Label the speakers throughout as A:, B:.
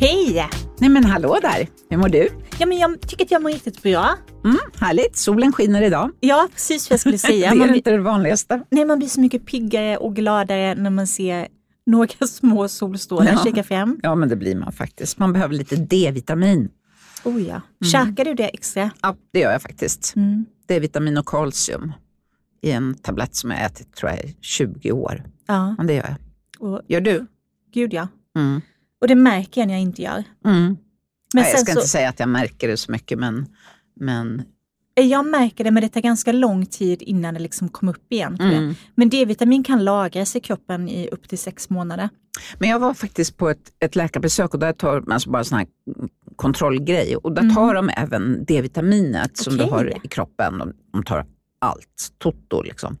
A: Hej!
B: Nej men hallå där, hur mår du?
A: Ja, men jag tycker att jag mår riktigt bra.
B: Mm, härligt, solen skiner idag.
A: Ja, precis vad jag skulle säga.
B: det är inte det vanligaste.
A: nej, man blir så mycket piggare och gladare när man ser några små solstrålar
B: Ja.
A: kika fram.
B: Ja men det blir man faktiskt. Man behöver lite D-vitamin.
A: Oh ja. Käkar du det extra?
B: Ja, det gör jag faktiskt.
A: Mm.
B: D-vitamin och kalcium i en tablett som jag ätit tror jag i 20 år.
A: Ja,
B: Men det gör jag.
A: och,
B: Gör du?
A: gud ja.
B: Mm.
A: Och det märker jag när jag inte gör.
B: Mm.
A: Men
B: Nej, jag ska
A: så,
B: inte säga att jag märker det så mycket men, men
A: jag märker det, men det tar ganska lång tid innan det liksom kommer upp igen.
B: Mm.
A: Men D-vitamin kan lagras i kroppen i upp till sex månader.
B: Men jag var faktiskt på ett, ett läkarbesök och där tar man alltså bara sån här kontrollgrej och där
A: Mm.
B: tar de även D-vitaminet som du har i kroppen. De, de tar allt, toto liksom.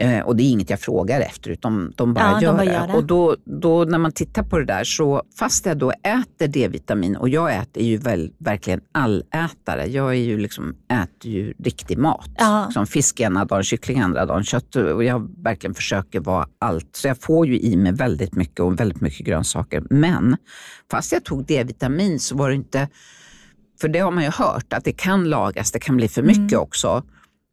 B: Eh, och det är inget jag frågar efter utan de bara,
A: Ja, de
B: gör,
A: bara
B: det.
A: gör det.
B: Och då, då när man tittar på det där så fast jag då äter D-vitamin och jag äter ju väl, verkligen allätare. Jag är ju liksom, äter ju riktig mat.
A: Ja.
B: Som fisk ena dagen, kyckling andra dagen, kött och jag verkligen försöker vara allt. Så jag får ju i mig väldigt mycket och väldigt mycket grönsaker. Men fast jag tog D-vitamin så var det inte, för det har man ju hört att det kan lagas, det kan bli för mycket
A: Mm.
B: också.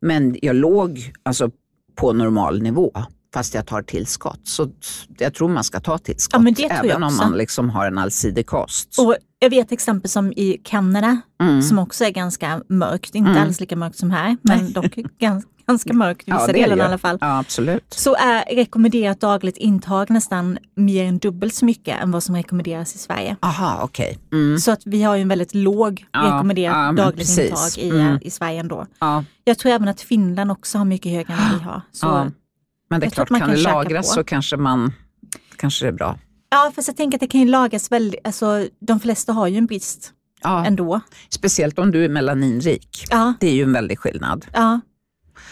B: Men jag låg alltså på normal nivå fast jag tar tillskott. Så jag tror man ska ta tillskott
A: Ja,
B: även om man liksom har en allsidig kost.
A: Och jag vet exempel som i Kanada,
B: Mm.
A: som också är ganska mörkt. Inte
B: Mm.
A: alls lika mörkt som här, men dock ganska, ganska mörkt i vissa
B: är
A: delar i alla fall.
B: Ja, absolut.
A: Så är rekommenderat dagligt intag nästan mer än dubbelt så mycket än vad som rekommenderas i Sverige.
B: Aha, okej. Mm.
A: Så att vi har ju en väldigt låg
B: Ja,
A: rekommenderat
B: ja,
A: dagligt
B: precis.
A: intag i,
B: Mm.
A: i Sverige ändå.
B: Ja,
A: Jag tror även att Finland också har mycket högre än vi har. Så,
B: ja. Men det är klart, kan
A: kan
B: det lagras
A: på.
B: så kanske man kanske det är bra.
A: Ja, fast jag tänker att det kan ju lagas väldigt, alltså de flesta har ju en brist
B: Ja,
A: ändå.
B: speciellt om du är melaninrik.
A: Ja,
B: Det är ju en väldig skillnad.
A: ja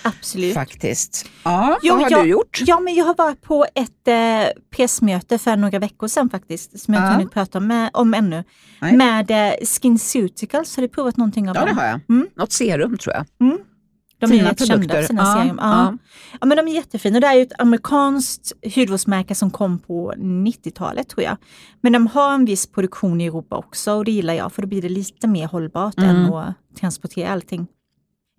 A: absolut.
B: Faktiskt. Ja,
A: Jo,
B: vad har
A: jag-
B: du gjort?
A: Ja, men jag har varit på ett eh, pressmöte för några veckor sedan faktiskt, som jag inte
B: Ja.
A: hunnit prata med, om ännu.
B: Nej.
A: Med eh, SkinCeuticals, har du provat någonting av
B: Ja, det
A: dem?
B: har jag.
A: Mm.
B: Något serum tror jag.
A: De
B: Fina
A: är rätt kända för sina
B: Ja,
A: serum. Ja.
B: ja.
A: Men de är jättefina. Det är ju ett amerikanskt hudvårdsmärke som kom på 90-talet tror jag. Men de har en viss produktion i Europa också och det gillar jag för då blir det lite mer hållbart än
B: Mm.
A: att transportera allting.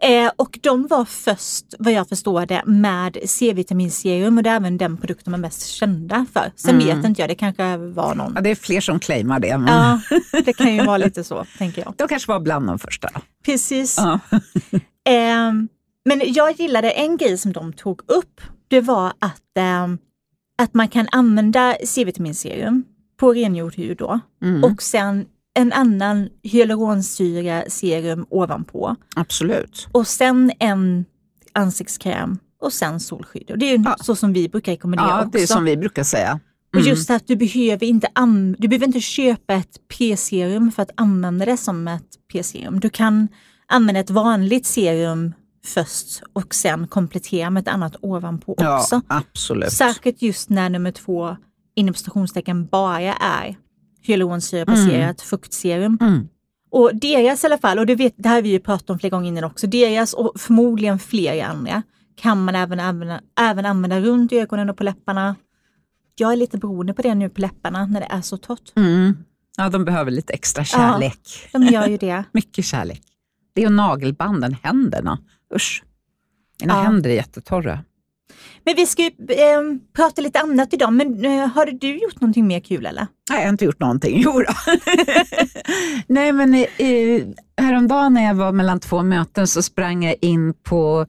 A: Eh, och de var först, vad jag förstår det, med C-vitaminserum och det är även den produkt de är mest kända för. Sen
B: Mm.
A: vet inte jag, det kanske var någon.
B: Ja, det är fler som claimar det. Men
A: Ja, det kan ju vara lite så, tänker jag.
B: De kanske var bland de första.
A: Precis.
B: Ja.
A: Ehm, men jag gillade en grej som de tog upp. Det var att, ehm, att man kan använda C-vitaminserum på rengjord hud då
B: Mm.
A: och sen en annan hyaluronsyra serum ovanpå
B: Absolut.
A: och sen en ansiktskräm och sen solskydd. Och det är
B: Ja.
A: så som vi brukar rekommendera
B: Ja,
A: också.
B: det är som vi brukar säga.
A: Och
B: Mm.
A: just att du behöver inte, du behöver inte köpa ett P-serum för att använda det som ett P-serum. Du kan använda ett vanligt serum först och sen komplettera med ett annat ovanpå
B: Ja,
A: också.
B: absolut.
A: Särskilt just när nummer två inom citationstecken bara är hyaluronsyrabaserat fuktserum.
B: Mm.
A: Och deras i alla fall, och det, vet, det här har vi ju pratat om flera gånger innan också, deras och förmodligen flera andra kan man även använda, även använda runt ögonen och på läpparna. Jag är lite beroende på det nu på läpparna när det är så torrt.
B: Mm. Ja, de behöver lite extra kärlek.
A: De gör ju det.
B: Mycket kärlek. Det är nagelbanden, händerna. Usch. Mina
A: Ja.
B: händer är jättetorra.
A: Men vi ska ju eh, prata lite annat idag, men eh, har du gjort någonting mer kul eller?
B: Nej, jag har inte gjort någonting. Jo. Nej, men eh, häromdagen när jag var mellan två möten så sprang jag in på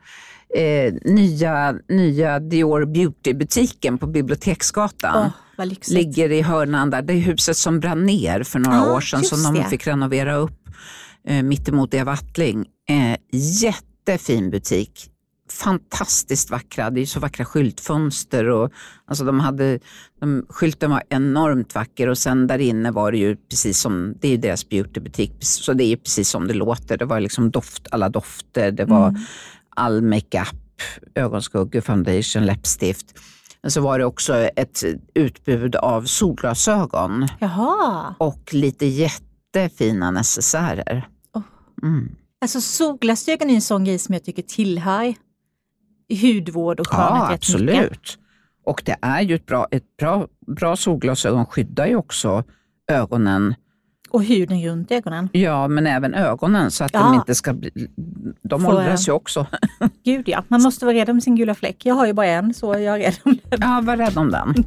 B: eh, nya, nya Dior Beauty-butiken på Biblioteksgatan.
A: Lyxigt.
B: Ligger i hörnan där. Det är huset som brann ner för några
A: Ah,
B: år sedan som de fick renovera upp eh, mittemot Eva Attling. Eh, jättefin butik. Fantastiskt vackra. Det är så vackra skyltfönster. Och, alltså de hade, de, skylten var enormt vacker och sen där inne var det ju precis som, det är deras beautybutik, så det är ju precis som det låter. Det var liksom doft, alla dofter, det var
A: Mm.
B: all makeup, ögonskuggor, foundation, läppstift. Men så var det också ett utbud av solglasögon
A: Jaha,
B: och lite jättefina necessärer.
A: Oh.
B: Mm.
A: Alltså solglasögon är en sån grej som jag tycker tillhör hudvård och skönhet
B: Ja, absolut. Och det är ju ett bra, ett bra, bra solglasögon skyddar ju också ögonen,
A: Och huden runt ögonen.
B: ja men även ögonen så att
A: Ja.
B: de inte ska bli, de
A: Får-
B: åldras ju också.
A: Gud ja, man måste vara rädd om sin gula fläck. Jag har ju bara en, så jag är rädd om den.
B: Ja, var rädd om den.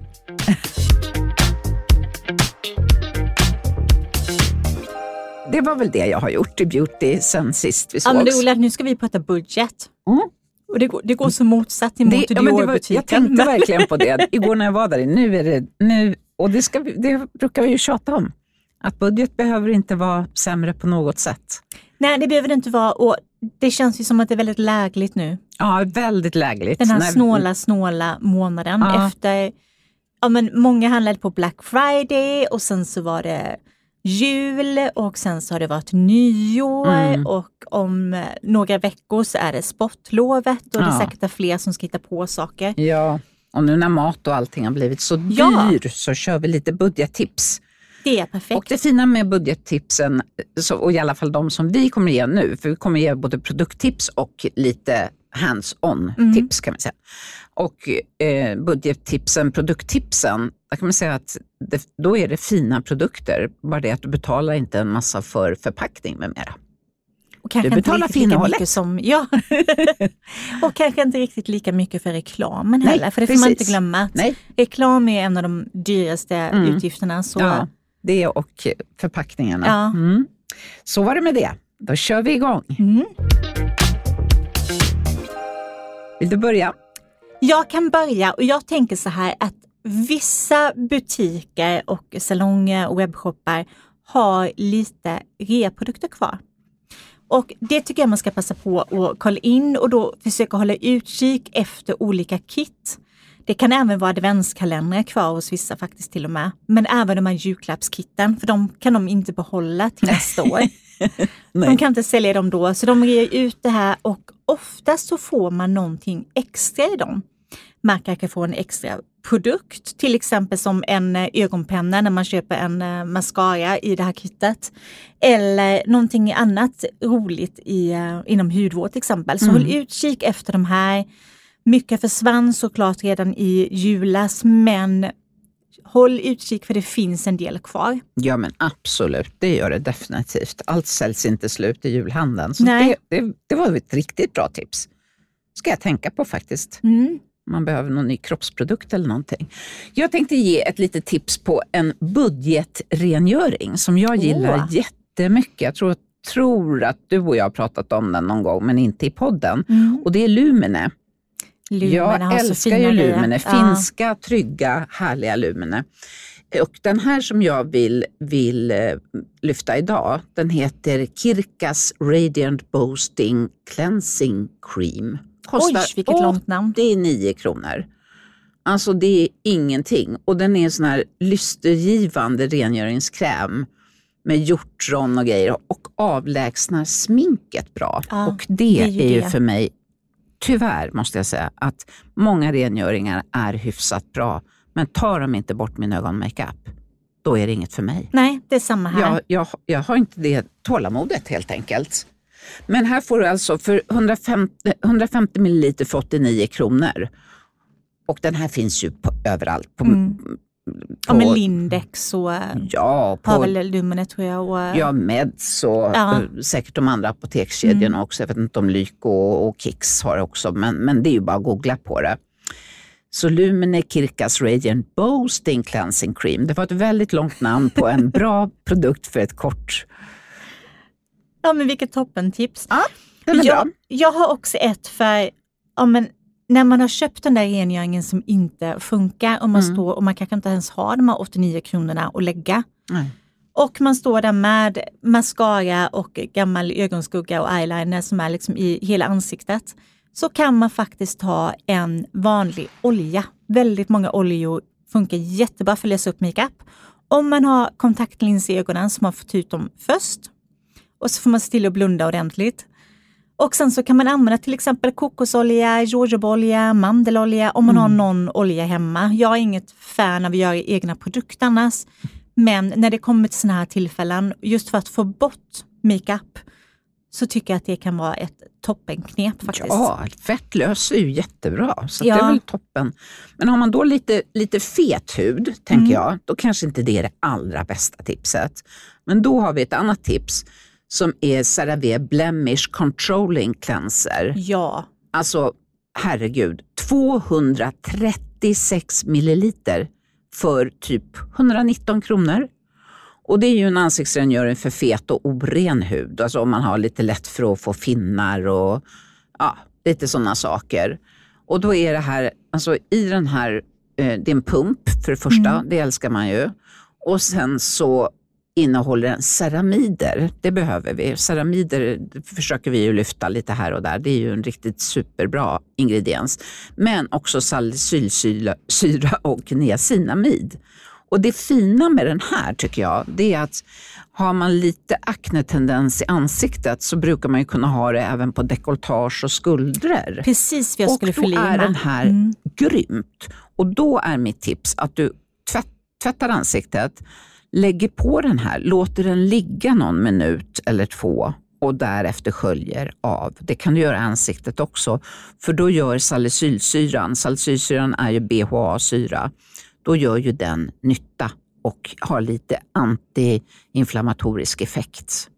B: Det var väl det jag har gjort i beauty sen sist vi
A: Ja, men
B: sågs.
A: Ola, nu ska vi prata budget.
B: Mm.
A: Och det, går, det går så motsatt emot
B: Det, ja, men det var,
A: Dior-butiken.
B: jag tänkte verkligen på det igår när jag var där. Nu är det, nu, och det, ska det brukar vi ju tjata om. Att budget behöver inte vara sämre på något sätt.
A: Nej, det behöver det inte vara. Och det känns ju som att det är väldigt lägligt nu.
B: Ja, väldigt lägligt.
A: Den här
B: När-
A: snåla, snåla månaden
B: Ja.
A: efter, ja men många handlade på Black Friday och sen så var det jul och sen så har det varit nyår
B: Mm.
A: och om eh, några veckor så är det sportlovet och det är
B: Ja.
A: säkert fler som ska hitta på saker.
B: Ja, och nu när mat och allting har blivit så
A: Ja.
B: dyr så kör vi lite budgettips.
A: Det är perfekt.
B: Och det fina med budgettipsen, och i alla fall de som vi kommer ge nu, för vi kommer ge både produkttips och lite hands-on
A: Mm.
B: tips kan man säga. Och eh, budgettipsen, produkttipsen, där kan man säga att det, då är det fina produkter, bara det att du betalar inte en massa för förpackning med mera.
A: och kanske
B: du
A: inte
B: betalar
A: riktigt
B: för innehållet.
A: som, ja. och kanske inte riktigt lika mycket för reklamen
B: Nej,
A: heller, för det får man inte glömma. Att
B: Nej,
A: Reklam är en av de dyraste
B: Mm.
A: utgifterna. Så
B: ja, det och förpackningarna.
A: Ja.
B: Mm. Så var det med det. Då kör vi igång.
A: Mm.
B: Vill du börja?
A: Jag kan börja och jag tänker så här att vissa butiker och salonger och webbshoppar har lite reaprodukter kvar. Och det tycker jag man ska passa på att kolla in och då försöka hålla utkik efter olika kit. Det kan även vara adventskalendrar kvar hos vissa faktiskt till och med. Men även de här julklappskitten, för de kan de inte behålla till nästa år. De kan inte sälja dem då, så de ger ut det här och oftast så får man någonting extra i dem. Man kanske får en extra produkt, till exempel som en eh, ögonpenna när man köper en eh, mascara i det här kittet. Eller någonting annat roligt i, eh, inom hudvård till exempel. Så
B: Mm.
A: håll utkik efter de här. Mycket försvann såklart redan i julas, men håll utkik för det finns en del kvar.
B: Ja men absolut, det gör det definitivt. Allt säljs inte slut i julhandeln. Så
A: Nej.
B: det, det, det var ett riktigt bra tips. ska jag tänka på faktiskt.
A: Mm.
B: Man behöver någon ny kroppsprodukt eller någonting. Jag tänkte ge ett litet tips på en budgetrengöring som jag gillar
A: Åh.
B: jättemycket. Jag tror, tror att du och jag har pratat om den någon gång, men inte i podden.
A: Mm.
B: Och det är Lumene.
A: Lumene
B: Jag älskar ju. Lumene.
A: Ja.
B: Finska, trygga, härliga Lumene. Och den här som jag vill, vill eh, lyfta idag, den heter Kirkas Radiant Boosting Cleansing Cream.
A: Oj, vilket långt namn.
B: 89 kronor. Alltså det är ingenting. Och den är en sån här lystergivande rengöringskräm med hjortron och grejer och avlägsnar sminket bra.
A: Ja,
B: och det,
A: det är
B: är
A: ju
B: ju
A: det.
B: för mig, tyvärr måste jag säga, att många rengöringar är hyfsat bra. Men tar de inte bort min ögonmakeup, då är det inget för mig.
A: Nej, det är samma här.
B: Jag, jag, jag har inte det tålamodet helt enkelt. Men här får du alltså för 150, 150 ml för 89 kronor. Och den här finns ju på, överallt. På,
A: Mm.
B: På,
A: ja, men Lindex och
B: ja,
A: har
B: på
A: väl Lumene tror jag. Och,
B: ja, Meds och
A: Ja.
B: eh, säkert de andra apotekskedjorna
A: Mm.
B: också. Jag vet inte om Lyko och, och Kicks har också, men, men det är ju bara att googla på det. Så Lumene Kirkas Radiant Boosting Cleansing Cream. Det var ett väldigt långt namn på en bra produkt för ett kort
A: ja, men vilket toppentips.
B: Ja, den är bra.
A: jag, jag har också ett för ja, men när man har köpt den där rengöringen som inte funkar och man,
B: Mm.
A: står, och man kanske inte ens har de här 89 kronorna att lägga.
B: Nej.
A: Och man står där med mascara och gammal ögonskugga och eyeliner som är liksom i hela ansiktet. Så kan man faktiskt ta en vanlig olja. Väldigt många oljor funkar jättebra för att lösa upp makeup. Om man har kontaktlins i ögonen så man får ta ut dem först. Och så får man stilla och blunda ordentligt. Och sen så kan man använda till exempel kokosolja, jojobaolja, mandelolja om man har någon olja hemma. Jag är inget fan av att göra egna produkter annars. Men när det kommer till sådana här tillfällen, just för att få bort makeup, så tycker jag att det kan vara ett toppenknep faktiskt.
B: Ja, fettlös är ju jättebra, så det
A: Ja.
B: är väl toppen. Men har man då lite, lite fet hud, tänker
A: Mm.
B: jag, då kanske inte det är det allra bästa tipset. Men då har vi ett annat tips som är CeraVe Blemish Controlling Cleanser.
A: Ja,
B: Alltså, herregud, 236 milliliter för typ 119 kronor. Och det är ju en ansiktsrengöring för fet och oren hud, alltså om man har lite lätt för att få finnar och ja, lite sådana saker. Och då är det här, alltså i den här, eh, det är en pump för det första, det älskar man ju. Och sen så innehåller den ceramider, det behöver vi. Ceramider försöker vi ju lyfta lite här och där, det är ju en riktigt superbra ingrediens. Men också salicylsyra syra och niacinamid. Och det fina med den här tycker jag, det är att har man lite aknetendens i ansiktet så brukar man ju kunna ha det även på dekolletage och skuldror.
A: precis vad jag
B: och
A: skulle
B: då
A: fylla i
B: är den här
A: Mm.
B: grymt. Och då är mitt tips att du tvätt, tvättar ansiktet, lägger på den här, låter den ligga någon minut eller två och därefter sköljer av. Det kan du göra i ansiktet också, för då gör salicylsyran, salicylsyran är ju BHA-syra, då gör ju den nytta och har lite antiinflammatorisk effekt.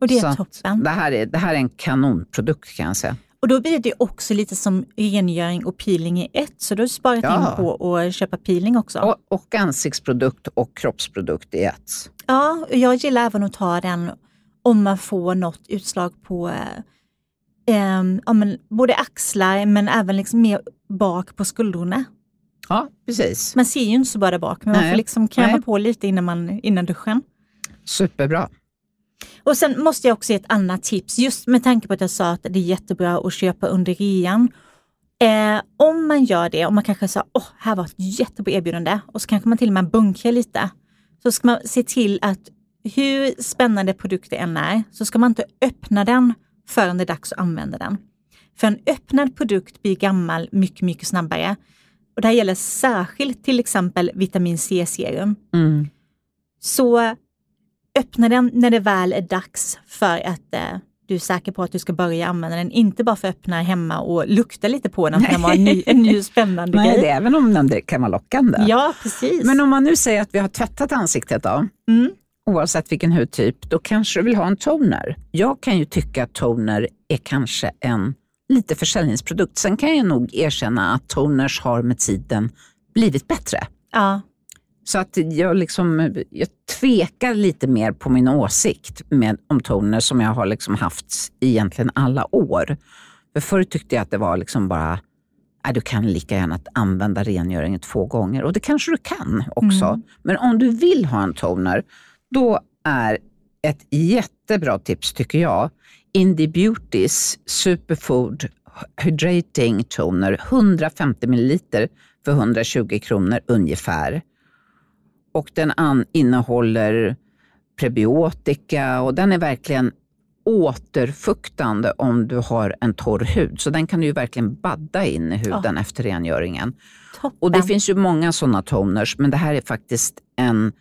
A: Och det är
B: Så
A: toppen.
B: Det här är, det här är en kanonprodukt kan jag säga.
A: Och då blir det också lite som rengöring och peeling i ett, så då har du sparat
B: Ja.
A: in på att köpa peeling också.
B: Och, och ansiktsprodukt och kroppsprodukt i ett.
A: Ja, och jag gillar även att ta den om man får något utslag på eh, ja, men både axlar men även liksom mer bak på skuldrorna.
B: Ja, precis.
A: Man ser ju inte så bra där bak, men man
B: Nej.
A: får liksom kräma på lite innan, man, innan duschen.
B: Superbra.
A: Och sen måste jag också ge ett annat tips, just med tanke på att jag sa att det är jättebra att köpa under rean. Eh, om man gör det, om man kanske sa, åh, här var ett jättebra erbjudande och så kanske man till och med bunkrar lite. Så ska man se till att hur spännande produkt det än är, så ska man inte öppna den förrän det är dags att använda den. För en öppnad produkt blir gammal mycket, mycket snabbare. Och det här gäller särskilt till exempel vitamin C-serum.
B: Mm.
A: Så öppna den när det väl är dags för att eh, du är säker på att du ska börja använda den. Inte bara för att öppna hemma och lukta lite på den för den var en ny, en ny spännande
B: Nej,
A: grej.
B: det, även om den kan vara lockande.
A: Ja, precis.
B: Men om man nu säger att vi har tvättat ansiktet då,
A: Mm.
B: oavsett vilken hudtyp, då kanske du vill ha en toner. Jag kan ju tycka att toner är kanske en lite försäljningsprodukt. Sen kan jag nog erkänna att toners har med tiden blivit bättre.
A: ja,
B: Så att jag, liksom, jag tvekar lite mer på min åsikt med, om toner som jag har liksom haft egentligen alla år. För förr tyckte jag att det var liksom bara, nej, du kan lika gärna använda rengöringen två gånger. Och det kanske du kan också.
A: Mm.
B: Men om du vill ha en toner, då är ett jättebra tips tycker jag, Indie Beautys Superfood Hydrating Toner, 150 ml för 120 kronor ungefär. Och den an- innehåller prebiotika och den är verkligen återfuktande om du har en torr hud. Så den kan du ju verkligen badda in i huden efter rengöringen.
A: toppen.
B: Och det finns ju många sådana toners, men det här är faktiskt en,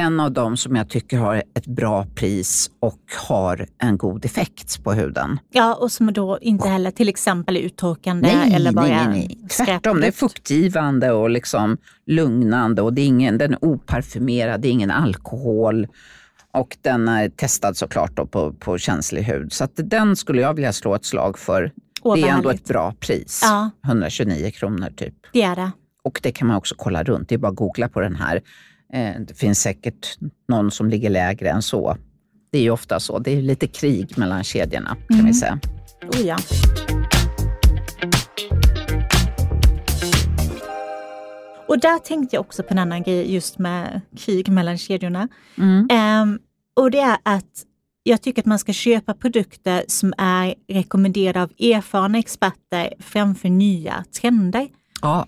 B: en av dem som jag tycker har ett bra pris och har en god effekt på huden.
A: Ja, och som då inte heller till exempel är uttorkande eller bara
B: nej, nej, nej. Tvärtom, det är fuktgivande och liksom lugnande och det är ingen, den är oparfymerad, det är ingen alkohol och den är testad såklart då på, på känslig hud. Så att den skulle jag vilja slå ett slag för.
A: Åh,
B: det är ändå
A: härligt.
B: ett bra pris,
A: Ja.
B: 129 kronor typ.
A: Det är det.
B: Och det kan man också kolla runt, det är bara att googla på den här. Eh, Det finns säkert någon som ligger lägre än så. Det är ju ofta så, det är lite krig mellan kedjorna kan
A: Mm.
B: vi säga.
A: Oh, ja. Och där tänkte jag också på en annan grej just med krig mellan kedjorna.
B: Mm.
A: Ehm, och det är att jag tycker att man ska köpa produkter som är rekommenderade av erfarna experter framför nya trender.
B: Ja,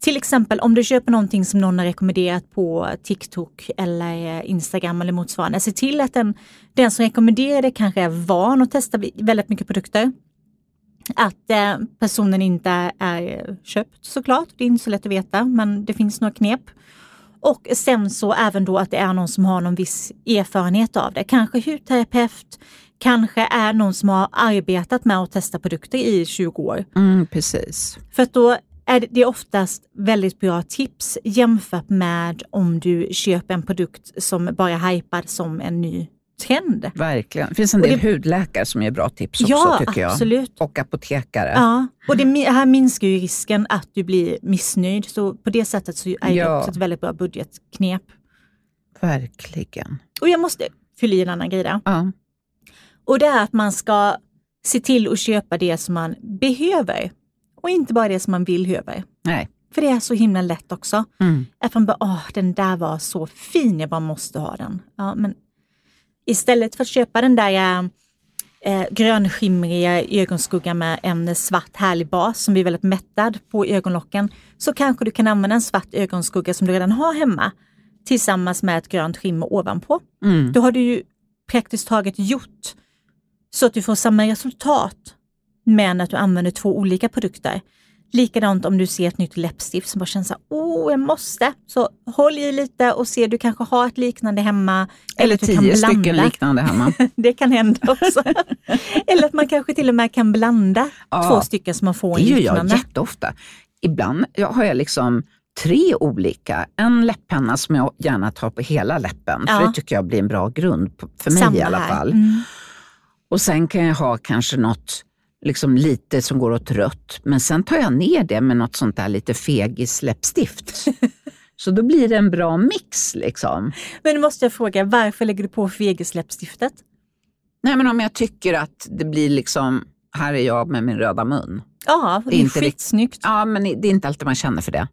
A: Till exempel om du köper någonting som någon har rekommenderat på TikTok eller eh, Instagram eller motsvarande. Se till att den, den som rekommenderar det kanske är van att testa väldigt mycket produkter. Att eh, personen inte är köpt såklart, det är inte så lätt att veta men det finns några knep. Och sen så även då att det är någon som har någon viss erfarenhet av det. Kanske hudterapeut, kanske är någon som har arbetat med att testa produkter i 20 år.
B: Mm, precis.
A: För att då är det oftast väldigt bra tips jämfört med om du köper en produkt som bara är hypad som en ny trend.
B: Verkligen. Det finns en del
A: det,
B: hudläkare som ger bra tips också
A: ja,
B: tycker jag.
A: Absolut.
B: Och apotekare.
A: Ja, och det här minskar ju risken att du blir missnöjd. Så på det sättet så är
B: Ja.
A: det också ett väldigt bra budgetknep.
B: Verkligen.
A: Och jag måste fylla i en annan grej där.
B: Ja.
A: Och det är att man ska se till att köpa det som man behöver och inte bara det som man vill höver.
B: Nej.
A: För det är så himla lätt också.
B: Mm.
A: Att man bara, åh, den där var så fin, jag bara måste ha den. Ja, men istället för att köpa den där eh, grönskimriga ögonskuggan med en svart härlig bas som blir väldigt mättad på ögonlocken, så kanske du kan använda en svart ögonskugga som du redan har hemma tillsammans med ett grönt skimmer ovanpå.
B: Mm.
A: Då har du ju praktiskt taget gjort så att du får samma resultat men att du använder två olika produkter. Likadant om du ser ett nytt läppstift som bara känns så här, åh jag måste. Så håll i lite och se, du kanske har ett liknande hemma.
B: Eller
A: kan
B: tio stycken
A: blanda.
B: liknande hemma.
A: Det kan hända också. eller att man kanske till och med kan blanda
B: Ja.
A: två stycken som man får
B: Det
A: en
B: gör jag
A: liknande.
B: jätteofta. Ibland har jag liksom tre olika. En läpppenna som jag gärna tar på hela läppen,
A: Ja.
B: för det tycker jag blir en bra grund, för mig
A: Samma
B: i alla fall.
A: Mm.
B: Och sen kan jag ha kanske något liksom lite som går åt rött, men sen tar jag ner det med något sånt där lite fegis läppstift. Så då blir det en bra mix. Liksom.
A: Men nu måste jag fråga, varför lägger du på fegisläppstiftet?
B: Nej, men om jag tycker att det blir liksom, här är jag med min röda mun.
A: Ja, det är
B: Inte
A: skitsnyggt.
B: Ja, men det är inte alltid man känner för det.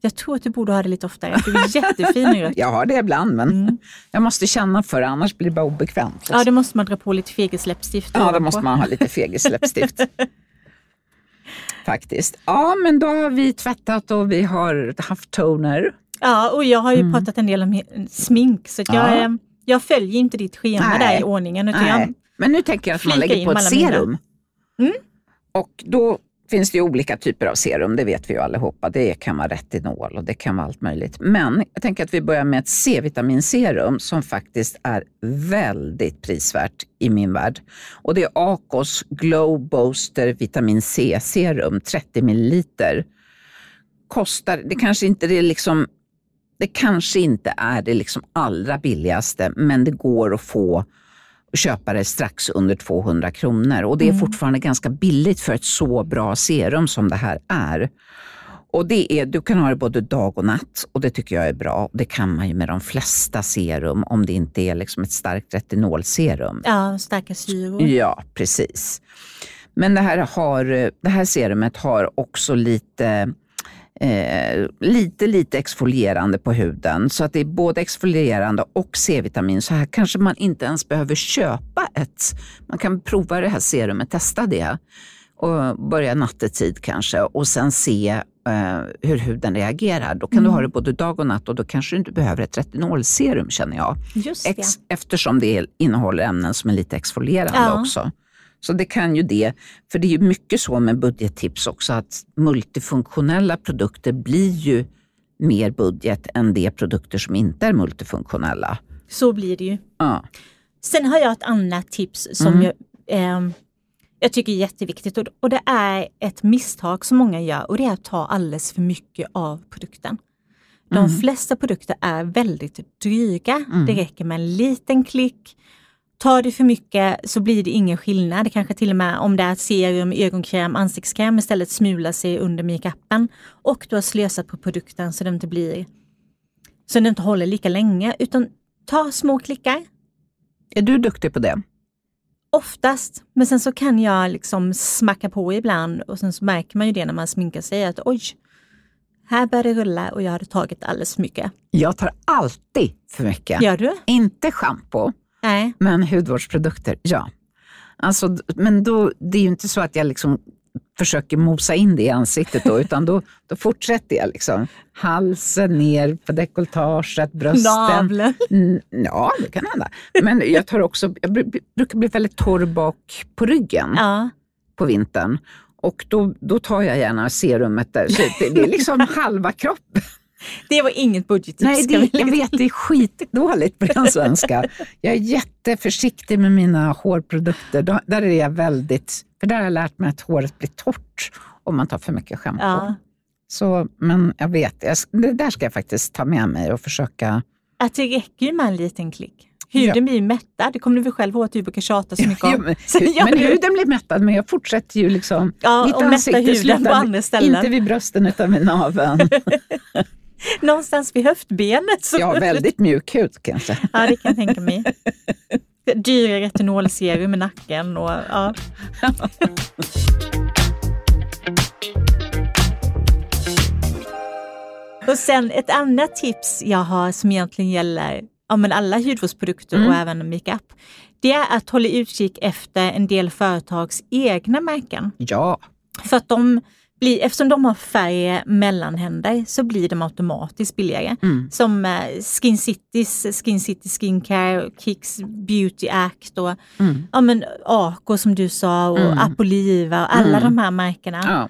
A: Jag tror att du borde ha det lite oftare. Du är jättefin nu.
B: Jag har det ibland, men
A: Mm.
B: jag måste känna för det, annars blir det bara obekvämt. liksom.
A: Ja, det måste man dra på lite fegisläppstift
B: Ja, då måste man ha lite fegisläppstift. Faktiskt. Ja, men då har vi tvättat och vi har haft toner.
A: Ja, och jag har ju
B: Mm.
A: pratat en del om smink, så jag,
B: Ja.
A: jag följer inte ditt schema
B: Nej.
A: där i ordningen. Utan
B: Nej. Men nu tänker jag att man lägger på ett serum.
A: Mm.
B: Och då finns det ju olika typer av serum, det vet vi ju allihopa. Det kan vara retinol och det kan vara allt möjligt. Men jag tänker att vi börjar med ett C-vitaminserum som faktiskt är väldigt prisvärt i min värld. Och det är Acos Glow Booster Vitamin C-serum, 30 ml. Kostar, det kanske inte det är liksom det kanske inte är det liksom allra billigaste, men det går att få och köpa det strax under 200 kronor. Och det är
A: Mm.
B: fortfarande ganska billigt för ett så bra serum som det här är. Och det är, Du kan ha det både dag och natt och det tycker jag är bra. Det kan man ju med de flesta serum om det inte är liksom ett starkt retinolserum.
A: ja, starka syror.
B: Ja, precis. Men det här, har, det här serumet har också lite Eh, lite, lite exfolierande på huden. Så att det är både exfolierande och C-vitamin. Så här kanske man inte ens behöver köpa ett. Man kan prova det här serumet, testa det och börja nattetid kanske och sen se eh, hur huden reagerar. Då kan
A: Mm.
B: du ha det både dag och natt och då kanske du inte behöver ett retinolserum känner jag.
A: Just det.
B: Ex, eftersom det innehåller ämnen som är lite exfolierande
A: Ja.
B: också. Så det kan ju det, för det är ju mycket så med budgettips också att multifunktionella produkter blir ju mer budget än de produkter som inte är multifunktionella.
A: Så blir det ju.
B: Ja.
A: Sen har jag ett annat tips som
B: Mm.
A: jag, ehm, jag tycker är jätteviktigt och, och det är ett misstag som många gör och det är att ta alldeles för mycket av produkten. De
B: Mm.
A: flesta produkter är väldigt dryga.
B: Mm.
A: Det räcker med en liten klick. Tar du för mycket så blir det ingen skillnad. Det kanske till och med om det är serum, ögonkräm, ansiktskräm istället smular sig under makeupen och du har slösat på produkten så den inte blir så den inte håller lika länge. Utan ta små klickar,
B: Är du duktig på det?
A: Oftast, men sen så kan jag liksom smacka på ibland och sen så märker man ju det när man sminkar sig att oj, här börjar det rulla och jag hade tagit alldeles för mycket.
B: Jag tar alltid för mycket.
A: Gör du?
B: Inte schampo,
A: Nej.
B: men hudvårdsprodukter, ja. Alltså, men då, det är ju inte så att jag liksom försöker mosa in det i ansiktet då, utan då, då fortsätter jag. Liksom. Halsen ner på dekolletaget, brösten.
A: Naveln.
B: Mm, ja, det kan hända. Men jag, tar också, jag bru- brukar bli väldigt torr bak på ryggen
A: Ja.
B: på vintern. Och då, då tar jag gärna serumet där. Så det, det är liksom halva kroppen.
A: Det var inget budgettips.
B: Nej,
A: vi
B: det, jag vet, det är skitdåligt på den svenska. Jag är jätteförsiktig med mina hårprodukter. Där är jag väldigt, för där har jag lärt mig att håret blir torrt om man tar för mycket schampo.
A: Ja.
B: Så, men jag vet, jag, det där ska jag faktiskt ta med mig och försöka.
A: Att det räcker ju med en liten klick. Huden blir ju mättad, det kommer du väl själv ihåg att du brukar tjata så mycket om.
B: men,
A: gör
B: men
A: du-
B: huden blir mättad, men jag fortsätter ju liksom.
A: Ja,
B: mitt
A: och mätta huden på andra ställen.
B: Inte vid brösten utan vid naveln.
A: Någonstans vid höftbenet. Så.
B: Har väldigt mjuk hud kanske.
A: Ja, det kan jag tänka mig. Dyra retinolserum i nacken och ja. Och sen ett annat tips jag har som egentligen gäller ja, men alla hudvårdsprodukter
B: Mm.
A: och även makeup. Det är att hålla utkik efter en del företags egna märken.
B: Ja,
A: För att de blir, eftersom de har färre mellanhänder så blir de automatiskt billigare.
B: Mm.
A: Som eh, Skin Citys Skin City Skincare, Kicks Beauty Act och
B: mm.
A: ja, men Ako som du sa och
B: Mm.
A: Apoliva och alla
B: Mm.
A: de här märkena.
B: ja.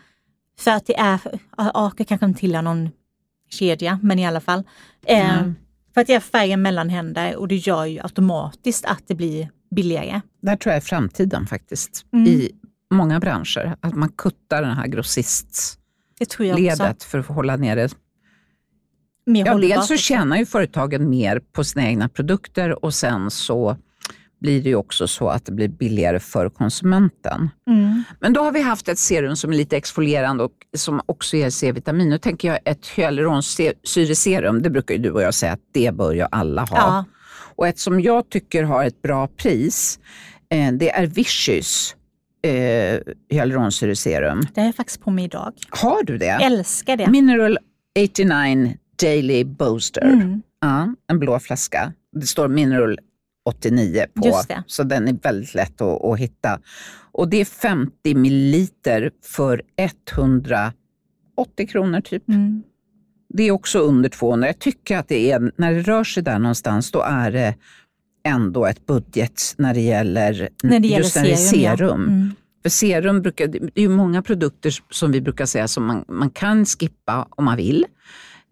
A: För att det är, Ako kanske inte tillhör någon kedja, men i alla fall. Eh. För att det är färre mellanhänder och det gör ju automatiskt att det blir billigare.
B: Där tror jag är framtiden faktiskt.
A: Mm.
B: I många branscher. Att man kuttar den här grossistledet för att hålla ner det.
A: Mer
B: Ja, dels så tjänar ju företagen mer på sina egna produkter och sen så blir det ju också så att det blir billigare för konsumenten.
A: Mm.
B: Men då har vi haft ett serum som är lite exfolierande och som också ger C-vitamin. Nu tänker jag ett hyaluronsyreserum, det brukar ju du och jag säga att det bör ju alla ha.
A: Ja.
B: Och ett som jag tycker har ett bra pris, eh, det är Vichys eh, hyaluronsyreserum.
A: Det har jag faktiskt på mig idag.
B: Har du det?
A: Älskar det.
B: Mineral 89 Daily Booster.
A: Mm.
B: Ja, en blå flaska. Det står Mineral 89 på,
A: Just det.
B: så den är väldigt lätt att, att hitta. Och det är 50 milliliter för 180 kronor typ.
A: Mm.
B: Det är också under 200. Jag tycker att det är, när det rör sig där någonstans, då är det ändå ett budget när det gäller,
A: När det gäller
B: just när
A: serum.
B: serum.
A: Mm.
B: För serum brukar, det är ju många produkter som vi brukar säga som man, man kan skippa om man vill.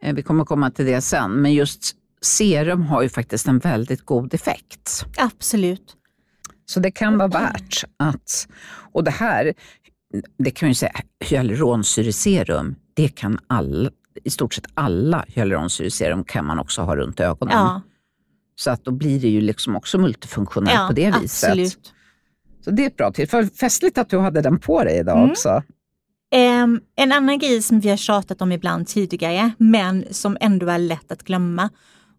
B: Eh, Vi kommer komma till det sen, men just serum har ju faktiskt en väldigt god effekt.
A: Absolut.
B: Så det kan vara värt att, och det här, det kan jag ju säga, hyaluronsyreserum, det kan alla, i stort sett alla hyaluronsyreserum kan man också ha runt ögonen.
A: Ja,
B: Så att då blir det ju liksom också multifunktionellt
A: ja
B: på det viset.
A: absolut.
B: Så det är ett bra. För festligt att du hade den på dig idag
A: Mm.
B: också.
A: Ehm, en annan grej som vi har tjatat om ibland tidigare, men som ändå är lätt att glömma.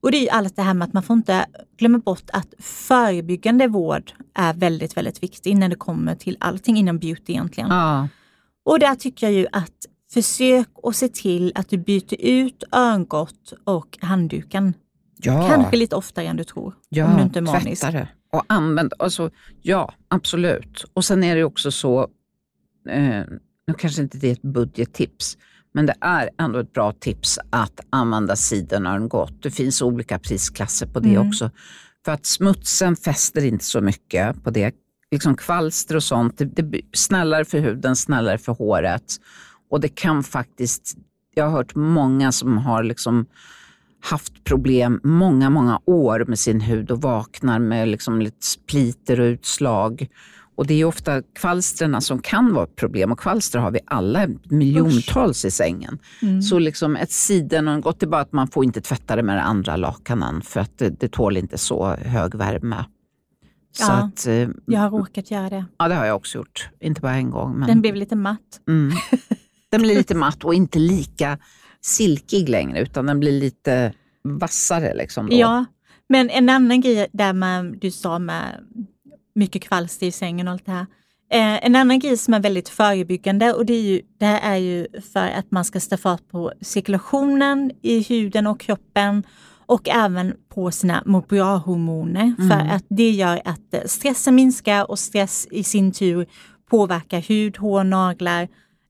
A: Och det är ju allt det här med att man får inte glömma bort att förebyggande vård är väldigt, väldigt viktig när det kommer till allting inom beauty egentligen.
B: Ja.
A: Och där tycker jag ju att försök att se till att du byter ut örngott och handduken.
B: Ja,
A: Kanske lite oftare än du tror.
B: ja
A: om du inte är manisk.
B: tvätta det. Och använd, alltså, ja absolut. Och sen är det också så, eh, nu kanske inte det är ett budgettips, men det är ändå ett bra tips att använda sidenörngott. Det finns olika prisklasser på det
A: Mm.
B: också. För att smutsen fäster inte så mycket på det. Liksom kvalster och sånt, det, det snällare för huden, snällare för håret. Och det kan faktiskt, jag har hört många som har liksom haft problem många, många år med sin hud och vaknar med liksom lite spliter och utslag. Och det är ofta kvalstren som kan vara ett problem och kvalster har vi alla miljontals i sängen.
A: Mm.
B: Så liksom ett siden och en gott är bara att man får inte tvätta det med det andra lakanen för att det, det tål inte så hög värme. Så
A: Ja.
B: att, eh,
A: Jag har råkat göra det.
B: ja det har jag också gjort. Inte bara en gång. Men,
A: Den blev lite matt.
B: mm. Den blir lite matt och inte lika silkig längre utan den blir lite vassare. Liksom då.
A: Ja, men en annan grej där man, du sa med mycket kvalster i sängen och allt det här. Eh, en annan grej som är väldigt förebyggande och det är ju, det är ju för att man ska sätta fart på cirkulationen i huden och kroppen och även på sina mår bra-hormoner för
B: Mm.
A: att det gör att stressen minskar och stress i sin tur påverkar hud, hår, naglar,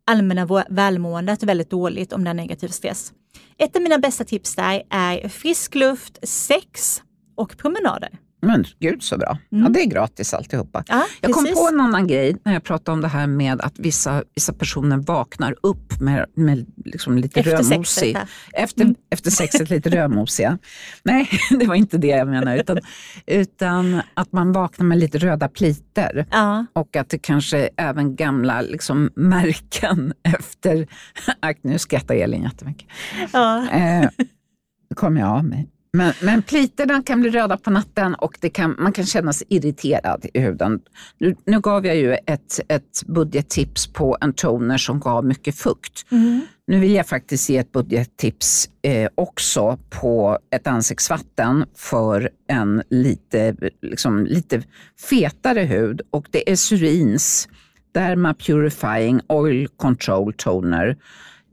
A: allmänna välmåendet väldigt dåligt om det är negativ stress. Ett av mina bästa tips där är frisk luft, sex och promenader.
B: Men gud så bra. Ja,
A: Mm.
B: det är gratis alltihopa.
A: Ja,
B: Jag kom på en annan grej när jag pratade om det här med att vissa, vissa personer vaknar upp med, med liksom lite
A: Efter
B: rödmosig.
A: sexet.
B: Efter,
A: Mm.
B: efter sexet lite rödmosiga. Nej, det var inte det jag menade. Utan, utan att man vaknar med lite röda pliter.
A: Ja,
B: Och att det kanske även gamla liksom, märken efter... Ack, nu skrattar Elin jättemycket.
A: ja.
B: Eh, det kommer jag av mig. Men, men pliterna kan bli röda på natten och det kan, man kan känna sig irriterad i huden. Nu, nu gav jag ju ett, ett budgettips på en toner som gav mycket fukt.
A: Mm.
B: Nu vill jag faktiskt ge ett budgettips eh, också på ett ansiktsvatten för en lite, liksom, lite fetare hud och det är Surins Derma Purifying Oil Control Toner.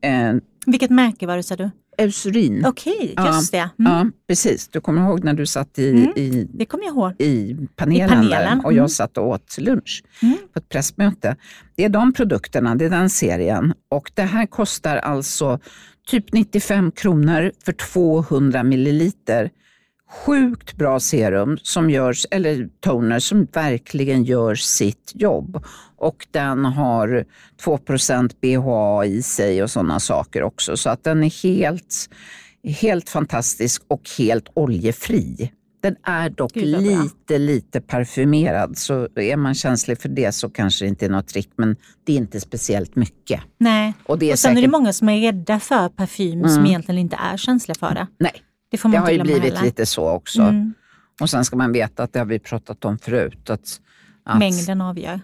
B: Eh,
A: Vilket märke var det sa du?
B: Eucerin.
A: Okej,
B: Ja,
A: just det. Mm.
B: Ja, precis. Du kommer ihåg när du satt i,
A: Mm.
B: i,
A: Det kommer jag ihåg.
B: i panelen,
A: panelen,
B: där och
A: mm.
B: jag satt och åt lunch
A: Mm.
B: på ett pressmöte. Det är de produkterna, det är den serien och det här kostar alltså typ 95 kronor för 200 milliliter. Sjukt bra serum som görs, eller toner som verkligen gör sitt jobb. Och den har 2% BHA i sig och sådana saker också. Så att den är helt, helt fantastisk och helt oljefri. Den är dock
A: Gud,
B: lite, lite parfymerad. Så är man känslig för det så kanske det inte är något trick, men det är inte speciellt mycket.
A: Nej.
B: Och det är
A: Och sen är det
B: säkert...
A: många som är rädda för parfym som
B: Mm.
A: egentligen inte är känsliga för det.
B: Nej,
A: Det får
B: det
A: man
B: har
A: inte
B: ju blivit
A: heller.
B: lite så också.
A: Mm.
B: Och sen ska man veta att det har vi pratat om förut. Att, att,
A: Mängden avgör.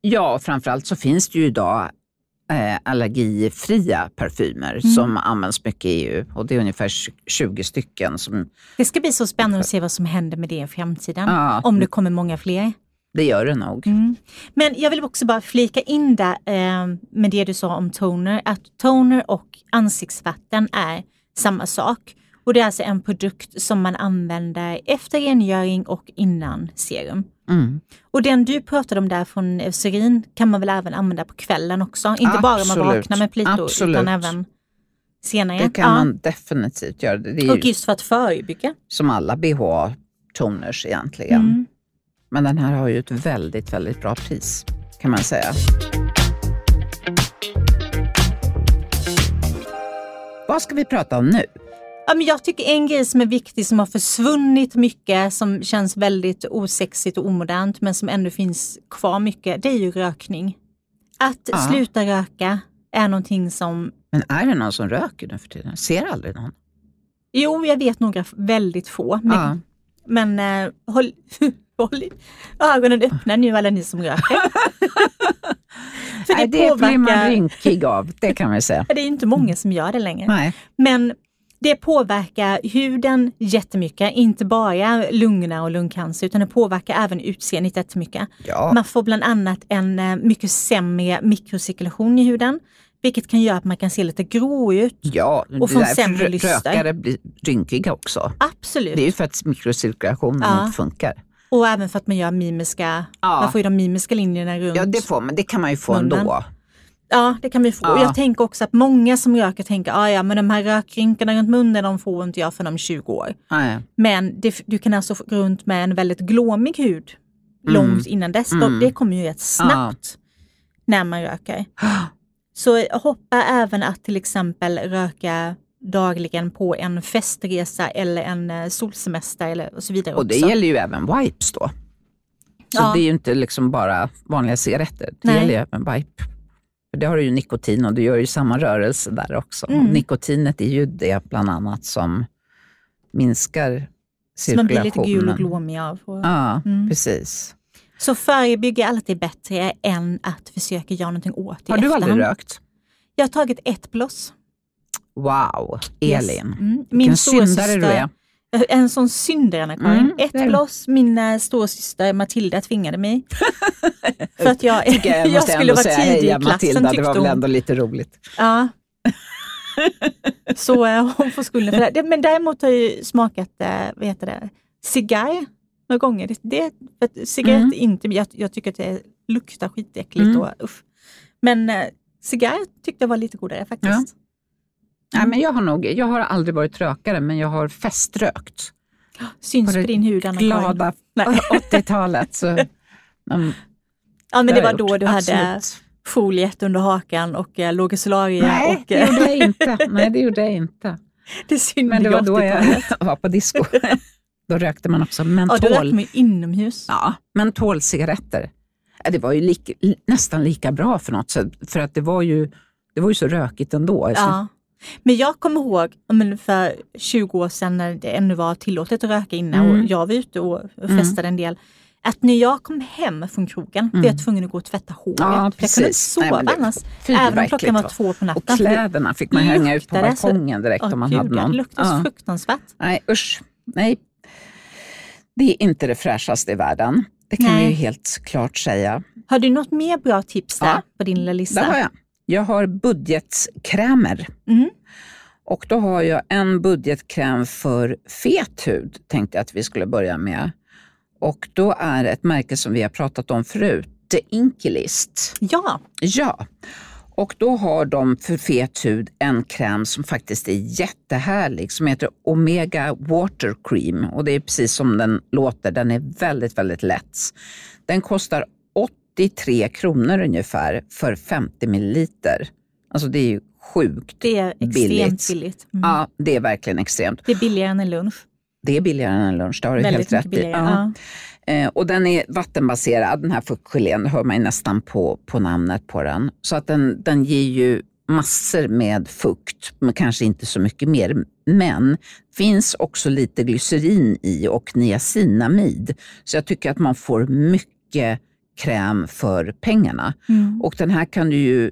B: Ja, framförallt så finns det ju idag eh, allergifria parfymer
A: Mm.
B: som används mycket i EU och det är ungefär 20 stycken. Som,
A: Det ska bli så spännande att se vad som händer med det i framtiden.
B: Ja.
A: Om det kommer många fler.
B: det gör det nog.
A: Mm. Men jag vill också bara flika in där eh, med det du sa om toner, att toner och ansiktsvatten är samma sak. Och det är alltså en produkt som man använder efter rengöring och innan serum.
B: Mm.
A: Och den du pratade om där från Eucerin kan man väl även använda på kvällen också? Inte bara om man
B: Absolut.
A: vaknar med plitor
B: Absolut.
A: utan även senare.
B: Det kan man definitivt göra. Det
A: Och
B: ju
A: just för att förebygga.
B: som alla BH-toners egentligen.
A: Mm.
B: Men den här har ju ett väldigt, väldigt bra pris kan man säga. Vad ska vi prata om nu?
A: Ja, men jag tycker en grej som är viktig som har försvunnit mycket, som känns väldigt osexigt och omodernt, men som ändå finns kvar mycket, det är ju rökning. Att
B: Ja.
A: sluta röka är någonting som,
B: Men är det någon som röker nu för tiden? Jag ser aldrig någon.
A: jo jag vet några väldigt få, men,
B: Ja.
A: men eh, håll, håll ögonen öppna nu alla ni som röker. För
B: Nej,
A: det,
B: det blir man
A: påverkar,
B: rynkig av, det kan vi säga.
A: det är inte många som gör det längre.
B: Nej.
A: Men det påverkar huden jättemycket, inte bara lungorna och lungcancer utan det påverkar även utseendet jättemycket.
B: Ja.
A: Man får bland annat en eh, mycket sämre mikrocirkulation i huden, vilket kan göra att man kan se lite grå ut.
B: Ja,
A: Och få sämre lyster.
B: rökare blir rynkiga också.
A: Absolut.
B: Det är ju för att mikrocirkulationen
A: Ja.
B: inte funkar.
A: Och även för att man gör mimiska,
B: Ja.
A: man får ju de mimiska linjerna runt.
B: Ja, det får man. Det kan man ju få
A: Munnen.
B: ändå.
A: Ja, det kan vi få.
B: Ja.
A: Jag tänker också att många som röker tänker, ah, ja men de här rökrynkorna runt munnen de får inte jag förrän om 20 år.
B: Nej.
A: Men det, du kan alltså gå runt med en väldigt glåmig hud
B: Mm.
A: långt innan dess.
B: Mm.
A: Det kommer ju rätt snabbt när man röker. Så hoppa även att till exempel röka dagligen på en festresa eller en eh, solsemester eller och så vidare
B: Och det
A: också.
B: gäller ju även wipes då. Så
A: Ja.
B: det är ju inte liksom bara vanliga cigaretter. Det
A: Nej.
B: gäller ju även wipe. För det har du ju nikotin och du gör ju samma rörelse där också.
A: Mm.
B: Nikotinet är ju det bland annat som minskar
A: Så man blir
B: cirkulationen.
A: lite gul och glåmig av. Och,
B: Ja,
A: Mm.
B: precis.
A: Så förebygga alltid bättre än att försöka göra någonting åt det
B: Har du
A: efterhand.
B: aldrig rökt?
A: Jag har tagit ett bloss.
B: Wow,
A: Yes.
B: Elin.
A: Mm. Min
B: Vilken syndare du är.
A: Är En sån syndare Anna-Karin.
B: Mm,
A: Ett
B: det är
A: bloss, min äh, storasyster Matilda tvingade mig. För att jag,
B: jag,
A: jag skulle vara
B: säga
A: tidig i klassen
B: Matilda, det
A: tyckte
B: var väl ändå lite roligt.
A: Ja. Så äh, hon får skulden för det. det. Men däremot har jag smakat, vad heter det, cigarr några gånger. Det, det, för cigarett
B: Mm.
A: är inte, jag, jag tycker att det luktar skitäckligt
B: Mm.
A: och uff. Men cigarr tyckte jag var lite godare faktiskt.
B: Ja. Nej, men jag, har nog, jag har aldrig varit rökare, men jag har feströkt.
A: Syns
B: på
A: din hud, Anna-Karin.
B: glada
A: Nej.
B: 80-talet. Så, mm,
A: Ja, men
B: det
A: var då du hade
B: absolut.
A: foliet under hakan och eh, låg i solarium.
B: Nej,
A: och,
B: det
A: eh,
B: gjorde jag inte. Nej, det gjorde jag inte.
A: det synde
B: Men det var då
A: 80-talet.
B: jag var på disco. Då rökte man också
A: Ja,
B: mentol.
A: då rökte man inomhus.
B: Ja, mentolcigaretter. Ja, Det var ju lik, nästan lika bra för något sätt, för att det var ju, det var ju så rökigt ändå.
A: Ja. Men jag kommer ihåg för 20 år sedan när det ännu var tillåtet att röka inne
B: Mm.
A: och jag var ute och och festade en del. Att när jag kom hem från krogen var jag tvungen att gå och tvätta håret.
B: Mm. Ja,
A: jag kunde inte.
B: Nej,
A: sova
B: det-
A: annars. Även om klockan var två på natten.
B: Och kläderna fick man hänga ut på balkongen direkt
A: Åh,
B: om man
A: gud,
B: hade någon.
A: Det luktade
B: Ja.
A: fruktansvärt.
B: Nej, usch. Nej. Det är inte det fräschaste i världen. Det kan
A: Nej.
B: vi ju helt klart säga.
A: Har du något mer bra tips där
B: Ja.
A: på din lilla
B: Det
A: lista?
B: har jag. Jag har budgetkrämer.
A: Mm.
B: Och då har jag en budgetkräm för fet hud, tänkte jag att vi skulle börja med. Och då är det ett märke som vi har pratat om förut, The Inkilist.
A: Ja,
B: Ja, och då har de för fet hud en kräm som faktiskt är jättehärlig som heter Omega Water Cream och det är precis som den låter, den är väldigt, väldigt lätt. Den kostar 83 kronor ungefär för 50 milliliter. Alltså det är ju sjukt.
A: det är extremt
B: Billigt.
A: billigt. Mm.
B: Ja, det är verkligen extremt.
A: Det är billigare än en lunch.
B: Det är billigare än en lunch, det har du
A: Väldigt
B: helt rätt i. Ja.
A: Ja.
B: Eh, och den är vattenbaserad, den här fuktgelén, det hör man ju nästan på, på namnet på den. Så att den, den ger ju massor med fukt, men kanske inte så mycket mer. Men finns också lite glycerin i och niacinamid. Så jag tycker att man får mycket kräm för pengarna.
A: Mm.
B: Och den här kan du ju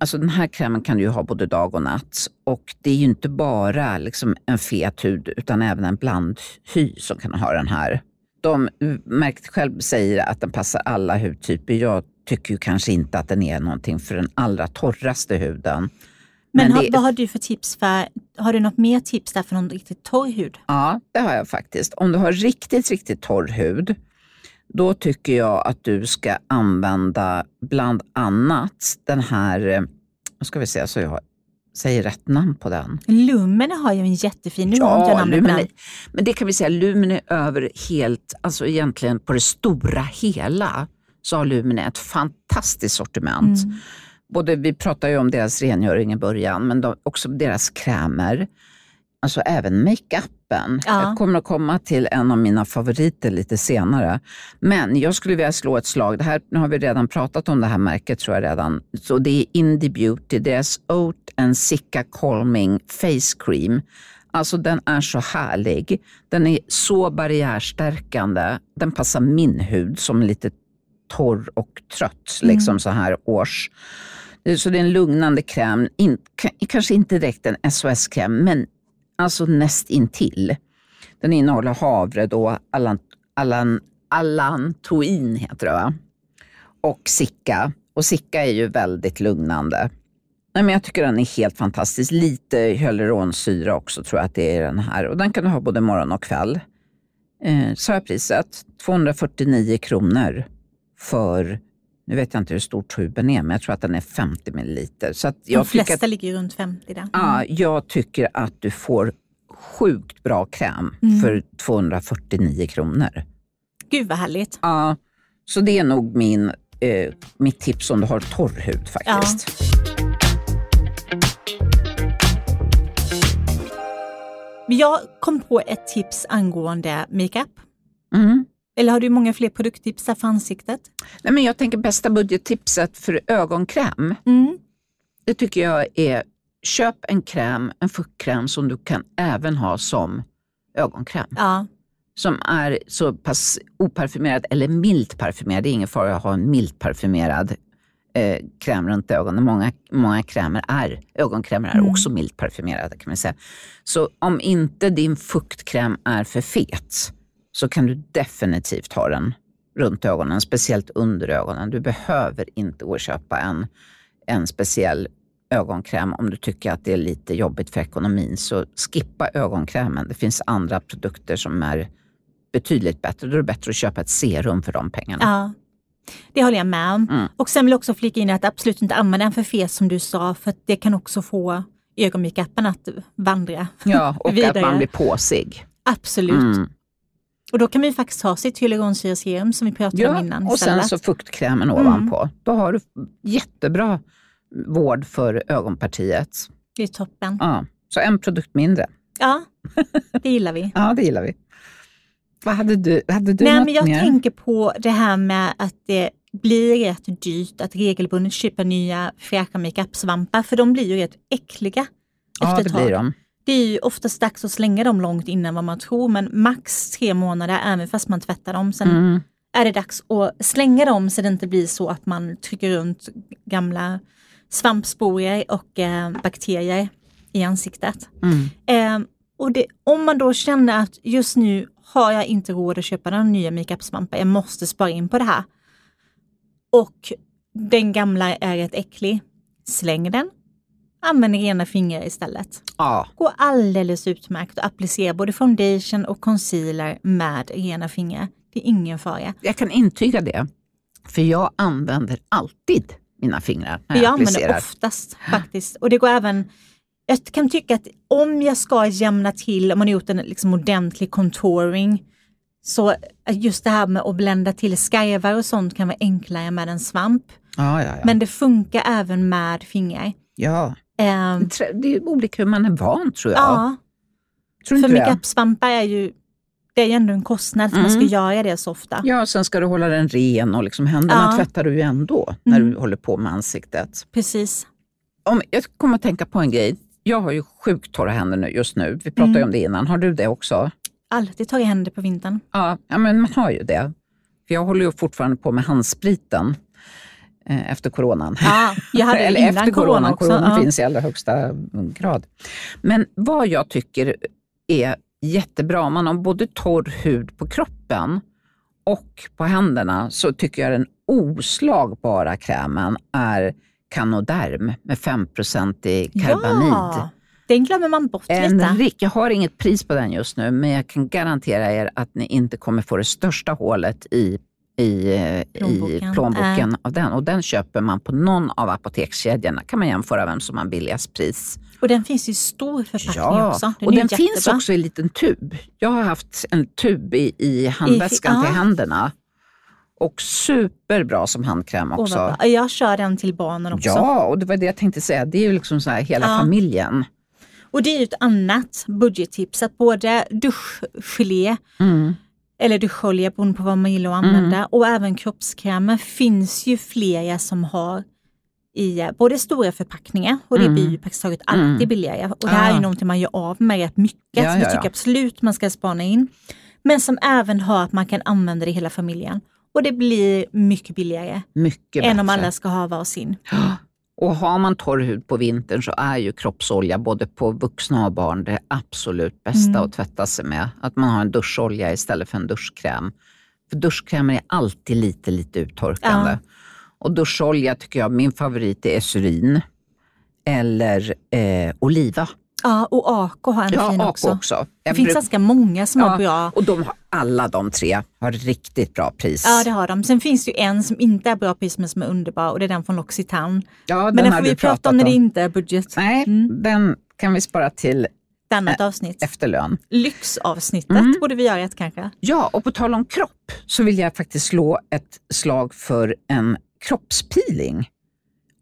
B: Alltså den här krämen kan du ju ha både dag och natt. Och det är ju inte bara liksom en fet hud utan även en blandhy som kan ha den här. De, märket själv säger att den passar alla hudtyper. Jag tycker ju kanske inte att den är någonting för den allra torraste huden.
A: Men,
B: Men
A: har,
B: det-
A: vad har du för tips för, har du något mer tips där för någon riktigt torr hud?
B: Ja, det har jag faktiskt. Om du har riktigt, riktigt torr hud, då tycker jag att du ska använda bland annat den här, eh, nu ska vi se så jag säger rätt namn på den.
A: Lumene har ju en jättefin, nu på
B: Lumen, men det kan vi säga, Lumen är över helt, alltså egentligen på det stora hela, så har Lumen ett fantastiskt sortiment.
A: Mm.
B: Både, vi pratade ju om deras rengöring i början, men de, också deras krämer. Alltså även makeupen.
A: Ja.
B: Jag kommer att komma till en av mina favoriter lite senare. Men jag skulle vilja slå ett slag. Det här, nu har vi redan pratat om det här märket tror jag redan. Så det är Indie Beauty, deras Oat and Sicka Calming Face Cream. Alltså den är så härlig. Den är så barriärstärkande. Den passar min hud som är lite torr och trött, liksom så här års. Så det är en lugnande kräm, in, ka- kanske inte direkt en SOS-kräm, men alltså näst intill. Den innehåller havre då, allan, allan, allantoin heter det va? Och sicka. Och sicka är ju väldigt lugnande. Nej, men jag tycker den är helt fantastisk. Lite hyaluronsyra också tror jag att det är den här. Och den kan du ha både morgon och kväll. Eh, så här priset, 249 kronor för, nu vet jag inte hur stor tuben är, men jag tror att den är 50 milliliter. Så
A: De
B: jag tycker
A: flesta
B: att,
A: ligger runt 50 där.
B: ja, jag tycker att du får sjukt bra kräm
A: Mm.
B: för 249 kronor.
A: Gud vad härligt.
B: Ja, så det är nog min, eh, mitt tips om du har torr hud faktiskt.
A: Men jag kom på ett tips angående makeup.
B: Mm.
A: Eller har du många fler produkttips för ansiktet?
B: Nej, men jag tänker bästa budgettipset för ögonkräm,
A: Mm.
B: det tycker jag är köp en kräm, en fuktkräm som du kan även ha som ögonkräm.
A: Ja.
B: Som är så pass oparfymerad eller milt parfymerad. Det är ingen fara att ha en milt parfymerad eh, kräm runt ögonen. Många, många krämer är, ögonkrämer är
A: Mm.
B: också milt parfymerade kan man säga. Så om inte din fuktkräm är för fet så kan du definitivt ha den runt ögonen, speciellt under ögonen. Du behöver inte gå och köpa en, en speciell ögonkräm om du tycker att det är lite jobbigt för ekonomin. Så skippa ögonkrämen. Det finns andra produkter som är betydligt bättre. Då är det bättre att köpa ett serum för de pengarna.
A: ja. Det håller jag med om.
B: Mm.
A: Och sen vill jag också flika in att absolut inte använda en för fet som du sa, för det kan också få ögonmakeupen att vandra.
B: Ja, och att man blir påsig.
A: Absolut.
B: Mm.
A: Och då kan ju faktiskt ha sitt hyaluronsyraserum som vi pratade om
B: Ja,
A: innan
B: och sen
A: istället.
B: så fuktkrämen ovanpå. Då har du jättebra vård för ögonpartiet.
A: Det är toppen.
B: Ja. Så en produkt mindre.
A: Ja, det gillar vi.
B: Ja, det gillar vi. Vad hade du? Hade du
A: Nej,
B: något
A: men jag
B: mer?
A: tänker på det här med att det blir rätt dyrt att regelbundet köpa nya fräscha makeup-svampar, för de blir ju rätt äckliga
B: Ja,
A: efter
B: det
A: ett tag.
B: blir de.
A: Det är ju oftast dags att slänga dem långt innan vad man tror, men max tre månader även fast man tvättar dem. Sen
B: Mm.
A: är det dags att slänga dem så det inte blir så att man trycker runt gamla svampsporer och eh, bakterier i ansiktet.
B: Mm.
A: Eh, och det, om man då känner att just nu har jag inte råd att köpa några nya makeup-svampar, jag måste spara in på det här. Och den gamla är rätt äcklig, släng den. Använd rena fingrar istället.
B: Ja,
A: Går alldeles utmärkt att applicera både foundation och concealer med rena fingrar. Det är ingen fara.
B: jag kan intyga det. För jag använder alltid mina fingrar när
A: Jag,
B: jag,
A: använder
B: applicerar.
A: oftast faktiskt. Och det går även, jag kan tycka att om jag ska jämna till, om man har gjort en liksom ordentlig contouring, så just det här med att blända till skarvar och sånt kan vara enklare med en svamp.
B: Ja, ja, ja.
A: Men det funkar även med fingrar.
B: ja.
A: Ehm,
B: Det är olika hur man är van tror jag.
A: ja,
B: tror
A: för makeup-svampar är ju, det är ju ändå en kostnad för man ska
B: Mm.
A: göra det så ofta.
B: Ja, sen ska du hålla den ren och liksom händerna
A: Ja.
B: tvättar du ju ändå när
A: Mm.
B: du håller på med ansiktet.
A: Precis.
B: Om, jag kommer att tänka på en grej. Jag har ju sjukt torra händer nu, just nu. Vi pratade
A: Mm.
B: om det innan. Har du det också?
A: Alltid tar i händer på vintern.
B: Ja, ja men man har ju det. För jag håller ju fortfarande på med handspriten efter coronan.
A: Ja, jag hade
B: Eller
A: innan
B: efter corona.
A: corona också.
B: Corona
A: ja.
B: finns i allra högsta grad. Men vad jag tycker är jättebra, om man har både torr hud på kroppen och på händerna, så tycker jag den oslagbara krämen är Canoderm med 5 i karbamid.
A: Ja, den glömmer man bort
B: En
A: lite.
B: rik, jag har inget pris på den just nu, men jag kan garantera er att ni inte kommer få det största hålet i, i, eh, i
A: Plånboken.
B: plånboken av den. Och den köper man på någon av apotekskedjorna. kan man jämföra vem som har billigast pris.
A: Och den finns i stor förpackning
B: Ja,
A: också. Den
B: och den
A: ju
B: finns
A: jättebra.
B: också i en liten tub. Jag har haft en tub i, i handväskan
A: ja.
B: till händerna. Och superbra som handkräm också.
A: bra. Jag kör den till barnen också.
B: Ja, och det var det jag tänkte säga. Det är ju liksom så här hela
A: Ja.
B: familjen.
A: Och det är ju ett annat budgettips, att både duschgelé
B: Mm.
A: Eller duscholja beroende på vad man gillar att använda och även kroppskrämer finns ju flera som har i eh, både stora förpackningar och det
B: Mm.
A: blir ju praktiskt taget alltid
B: Mm.
A: billigare. Och det här är
B: Ah.
A: någonting man gör av med rätt mycket,
B: Ja,
A: så
B: ja,
A: det
B: ja.
A: tycker jag absolut man ska spana in. Men som även har att man kan använda det i hela familjen. Och det blir mycket billigare
B: Mycket
A: än om
B: bättre.
A: alla ska ha varsin.
B: Och har man torr hud på vintern så är ju kroppsolja både på vuxna och barn det absolut bästa
A: Mm.
B: att tvätta sig med. Att man har en duscholja istället för en duschkräm. För duschkrämer är alltid lite, lite uttorkande.
A: Ja.
B: Och duscholja tycker jag, min favorit är Esurin eller eh, Oliva.
A: Ja, och Ako har en
B: Ja,
A: fin också.
B: också.
A: Det finns
B: bruk-
A: ganska många som har
B: ja,
A: bra
B: Och de har, alla de tre har riktigt bra pris.
A: Ja, det har de. Sen finns det ju en som inte är bra pris men som är underbar och det är den från L'Occitane.
B: Ja,
A: Men den
B: har
A: får vi prata om när det inte är budget.
B: Nej,
A: Mm.
B: den kan vi spara till
A: Ett annat avsnitt.
B: efterlön.
A: Lyxavsnittet
B: Mm.
A: borde vi göra ett kanske.
B: Ja, och på tal om kropp så vill jag faktiskt slå ett slag för en kroppspeeling.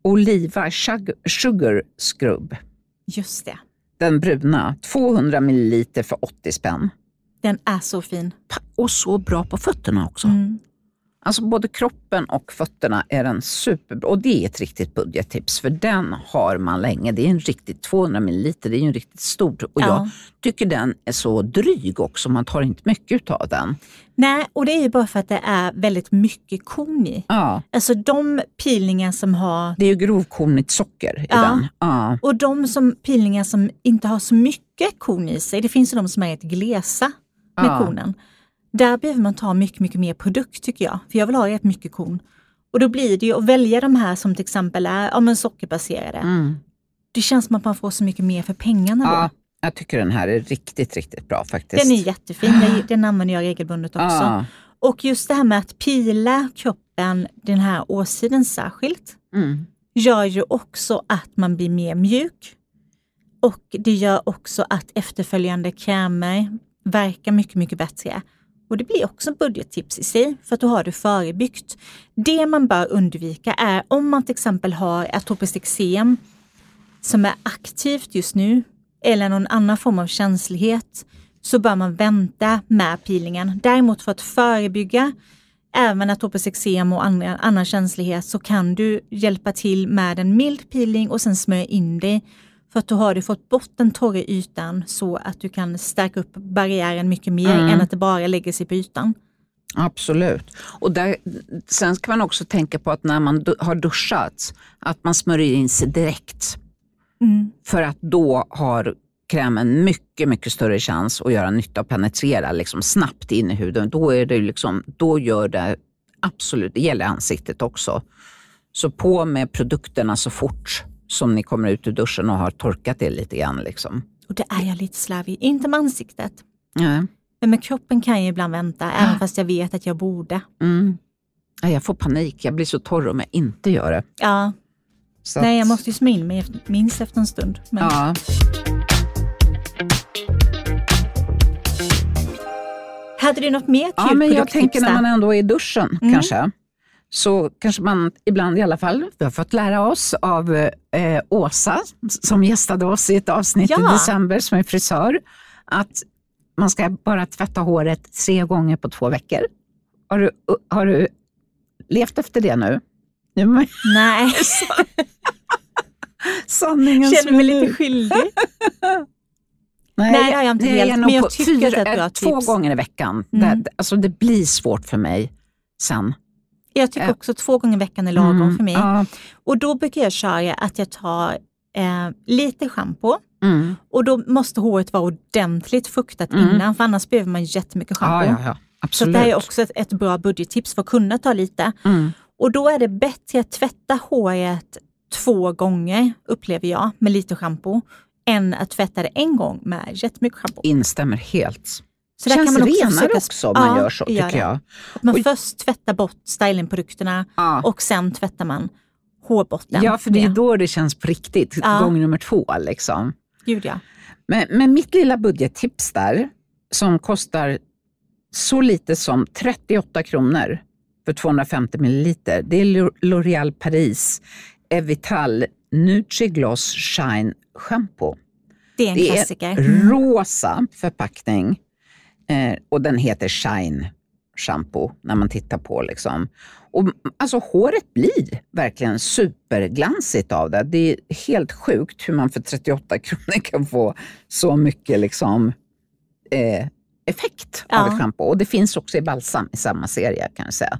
B: Oliva sugar Scrub,
A: Just det.
B: Den bruna, 200 ml för 80 spänn.
A: Den är så fin.
B: Och så bra på fötterna också.
A: Mm.
B: Alltså både kroppen och fötterna är den superbra. Och det är ett riktigt budgettips för den har man länge. Det är en riktigt 200 ml, det är ju en riktigt stor. Och jag
A: Ja.
B: tycker den är så dryg också, man tar inte mycket av den.
A: Nej, och det är ju bara för att det är väldigt mycket korn i.
B: Ja,
A: Alltså de peelingar som har
B: det är ju grovkornigt socker i
A: Ja.
B: den. Ja.
A: och de som, peelingar som inte har så mycket korn i sig, det finns ju de som är rätt glesa med
B: Ja.
A: kornen. Där behöver man ta mycket, mycket mer produkt tycker jag. För jag vill ha rätt mycket korn. Och då blir det ju att välja de här som till exempel är ja, men sockerbaserade.
B: Mm.
A: Det känns som att man får så mycket mer för pengarna då.
B: ja, jag tycker den här är riktigt, riktigt bra faktiskt.
A: Den är jättefin, Jag- den använder jag regelbundet också.
B: Ja.
A: Och just det här med att pila kroppen den här årssidan särskilt
B: Mm.
A: gör ju också att man blir mer mjuk. Och det gör också att efterföljande krämer verkar mycket, mycket bättre. Och det blir också budgettips i sig, för att då har du förebyggt. Det man bör undvika är om man till exempel har atopiskt eksem som är aktivt just nu, eller någon annan form av känslighet, så bör man vänta med peelingen. Däremot för att förebygga även atopiskt eksem och andra, annan känslighet så kan du hjälpa till med en mild peeling och sen smörja in dig. För att då har du fått bort den torra ytan så att du kan stärka upp barriären mycket mer mm. än att det bara lägger sig på ytan.
B: Absolut. Och där, sen ska man också tänka på att när man har duschat, att man smörjer in sig direkt. Mm. För att då har krämen mycket, mycket större chans att göra nytta och penetrera liksom snabbt in i huden. Då, är det liksom, då gör det absolut, det gäller ansiktet också. Så på med produkterna så fort som ni kommer ut ur duschen och har torkat det lite grann. Liksom.
A: Och det är jag lite slarvig, inte med ansiktet. Nej. Men med kroppen kan jag ibland vänta, ja. även fast jag vet att jag borde.
B: Mm. Jag får panik, jag blir så torr om jag inte gör det.
A: Ja. Så Nej, jag måste ju smörja in mig minst efter en stund. Men... Ja. Hade du något mer kul
B: Ja, men jag tänker när man ändå är i duschen mm. kanske så kanske man ibland i alla fall, vi har fått lära oss av eh, Åsa som gästade oss i ett avsnitt ja. i december som är frisör, att man ska bara tvätta håret tre gånger på två veckor. Har du, har du levt efter det nu?
A: Nej.
B: Sanningen
A: Känner mig lite skyldig. Nej, Nej, det har jag inte helt, men jag tycker fyra, att det är ett bra
B: Två
A: tips.
B: gånger i veckan. Mm. Det, alltså det blir svårt för mig sen.
A: Jag tycker också två gånger i veckan är lagom mm, för mig. Ja. Och då brukar jag köra att jag tar eh, lite schampo mm. och då måste håret vara ordentligt fuktat mm. innan för annars behöver man jättemycket schampo.
B: Ja, ja, ja. Så
A: det här är också ett, ett, bra budgettips för att kunna ta lite. Mm. Och då är det bättre att tvätta håret två gånger, upplever jag, med lite schampo, än att tvätta det en gång med jättemycket schampo.
B: Instämmer helt. Så Känns kan man också renare försöka... också om man gör så, tycker gör jag.
A: Man och... först tvättar bort stylingprodukterna ja. och sen tvättar man hårbotten.
B: Ja, för det är då det känns på riktigt, ja. gång nummer två. Liksom.
A: Gud ja.
B: Men, men mitt lilla budgettips där, som kostar så lite som 38 kronor för 250 milliliter, det är L'Oréal Paris Evital Nutri-Gloss Shine Shampoo.
A: Det är en det klassiker.
B: Är mm. rosa förpackning Eh, och den heter Shine shampoo när man tittar på. Liksom. Och, alltså, håret blir verkligen superglansigt av det. Det är helt sjukt hur man för 38 kronor kan få så mycket liksom, eh, effekt ja. av ett schampo. Och det finns också i balsam i samma serie kan jag säga.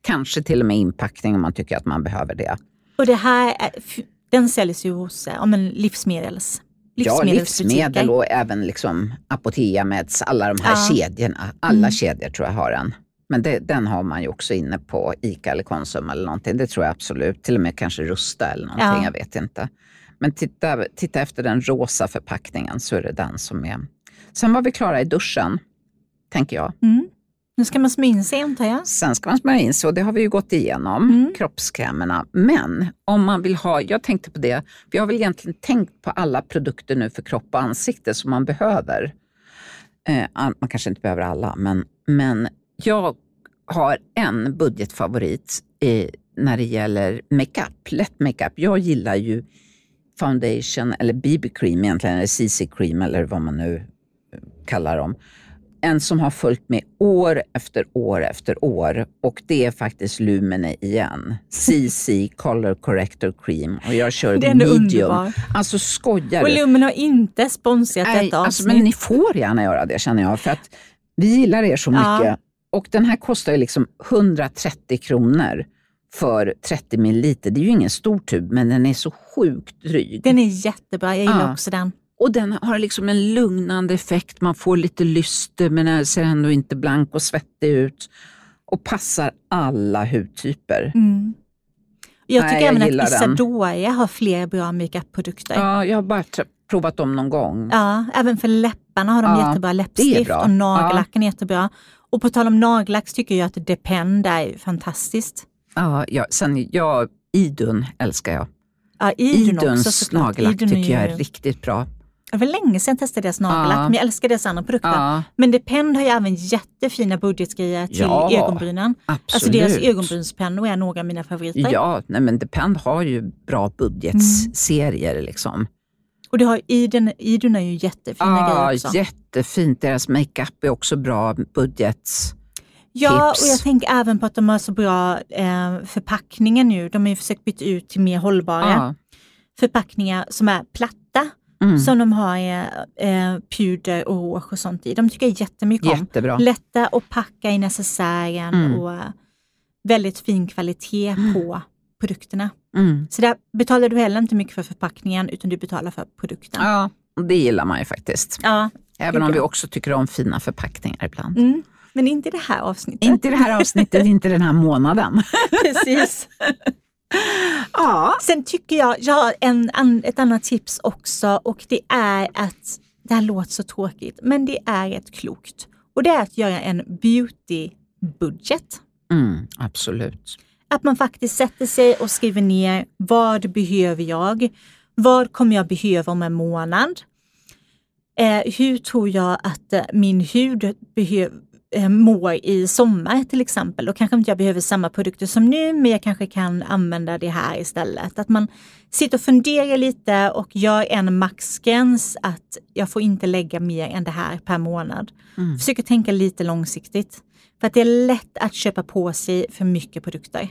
B: Kanske till och med inpackning om man tycker att man behöver det.
A: Och det här, är, den säljs ju hos ja, men livsmedels
B: Ja, livsmedel och även liksom Apotea Meds, alla de här ja. kedjorna. Alla mm. kedjor tror jag har den. Men det, den har man ju också inne på ICA eller Konsum eller någonting. Det tror jag absolut. Till och med kanske Rusta eller någonting, ja. jag vet inte. Men titta, titta efter den rosa förpackningen så är det den som är. Sen var vi klara i duschen, tänker jag.
A: Mm. Nu ska man smörja in sig antar jag?
B: Sen ska man smörja in sig och det har vi ju gått igenom, mm. kroppskrämerna. Men om man vill ha, jag tänkte på det, vi har väl egentligen tänkt på alla produkter nu för kropp och ansikte som man behöver. Eh, man kanske inte behöver alla, men, men jag har en budgetfavorit eh, när det gäller makeup, lätt makeup. Jag gillar ju foundation eller BB-cream egentligen, eller CC-cream eller vad man nu kallar dem en som har följt med år efter år efter år och det är faktiskt Lumene igen. CC Color Corrector Cream och jag kör Den medium. Underbar. Alltså skojar
A: Och Lumene har inte sponsrat Nej, detta
B: alltså, Men ni får gärna göra det känner jag för att vi gillar er så mycket. Ja. Och den här kostar ju liksom 130 kronor för 30 milliliter. Det är ju ingen stor tub men den är så sjukt dryg.
A: Den är jättebra, jag gillar ja. också den.
B: Och den har liksom en lugnande effekt, man får lite lyster men ser ändå inte blank och svettig ut. Och passar alla hudtyper.
A: Mm. Jag tycker Nej, även att Isadora har fler bra makeup-produkter.
B: Ja, jag har bara provat dem någon gång.
A: Ja, även för läpparna har de ja, jättebra läppstift och nagellacken ja. är jättebra. Och på tal om nagellack tycker jag att Depend är fantastiskt.
B: Ja, ja sen jag, Idun älskar jag.
A: Ja, Idun
B: Iduns
A: också,
B: nagellack Idun tycker jag är riktigt bra.
A: Det var länge sedan jag testade deras nagellack,
B: Ja.
A: men jag älskar deras andra produkter.
B: Ja,
A: Men Depend har ju även jättefina budgetgrejer till
B: Ja,
A: ögonbrynen.
B: absolut.
A: Alltså deras ögonbrynspennor är några av mina favoriter.
B: Ja, nej men Depend har ju bra budgetserier. Liksom.
A: Och du har Iden, Idun är ju jättefina
B: Ja,
A: grejer också.
B: jättefint. Deras makeup är också bra budget.
A: Ja,
B: tips.
A: och jag tänker även på att de har så bra eh, förpackningar nu. De har ju försökt byta ut till mer hållbara
B: Ja.
A: förpackningar som är platta.
B: Mm.
A: Som de har eh, eh, puder och rouge och sånt i. De tycker jag jättemycket om.
B: Jättebra.
A: Lätta att packa i necessären
B: Mm.
A: och eh, väldigt fin kvalitet på produkterna.
B: Mm.
A: Så där betalar du heller inte mycket för förpackningen utan du betalar för produkten.
B: Ja, det gillar man ju faktiskt.
A: Ja,
B: Även om vi också tycker om fina förpackningar ibland.
A: mm. Men inte i det här avsnittet.
B: Inte i det här avsnittet, inte den här månaden.
A: Precis.
B: Ja.
A: Sen tycker jag, jag har en, an, ett annat tips också och det är att, det här låter så tråkigt, men det är ett klokt. Och det är att göra en beauty-budget.
B: Mm, absolut.
A: Att man faktiskt sätter sig och skriver ner vad behöver jag? Vad kommer jag behöva om en månad? Eh, hur tror jag att eh, min hud behöver eh, mår i sommar till exempel. Då kanske inte jag behöver samma produkter som nu, men jag kanske kan använda det här istället. Att man sitter och funderar lite och gör en maxgräns att jag får inte lägga mer än det här per månad.
B: Mm.
A: Försöker tänka lite långsiktigt. För att det är lätt att köpa på sig för mycket produkter.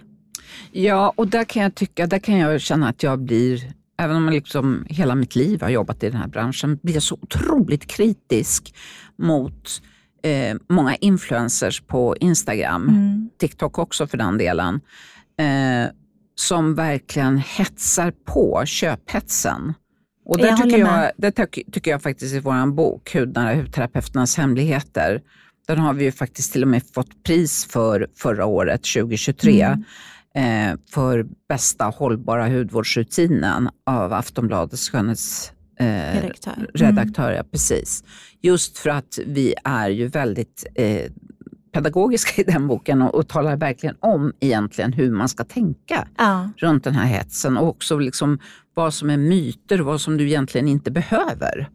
B: Ja, och där kan jag tycka, där kan jag känna att jag blir, även om jag liksom hela mitt liv har jobbat i den här branschen, blir jag så otroligt kritisk mot eh, många influencers på Instagram,
A: Mm.
B: TikTok också för den delen, eh, som verkligen hetsar på köphetsen. Och där
A: Jag
B: tycker jag, där tyck- tycker jag faktiskt i vår bok, Hudnära hudterapeuternas hemligheter, den har vi ju faktiskt till och med fått pris för förra året, 2023,
A: Mm.
B: eh, för bästa hållbara hudvårdsrutinen av Aftonbladets skönhets... Eh,
A: Redaktör. Mm.
B: redaktör, ja, precis. Just för att vi är ju väldigt eh, pedagogiska i den boken och, och talar verkligen om egentligen hur man ska tänka
A: Ja,
B: runt den här hetsen och också liksom vad som är myter och vad som du egentligen inte behöver.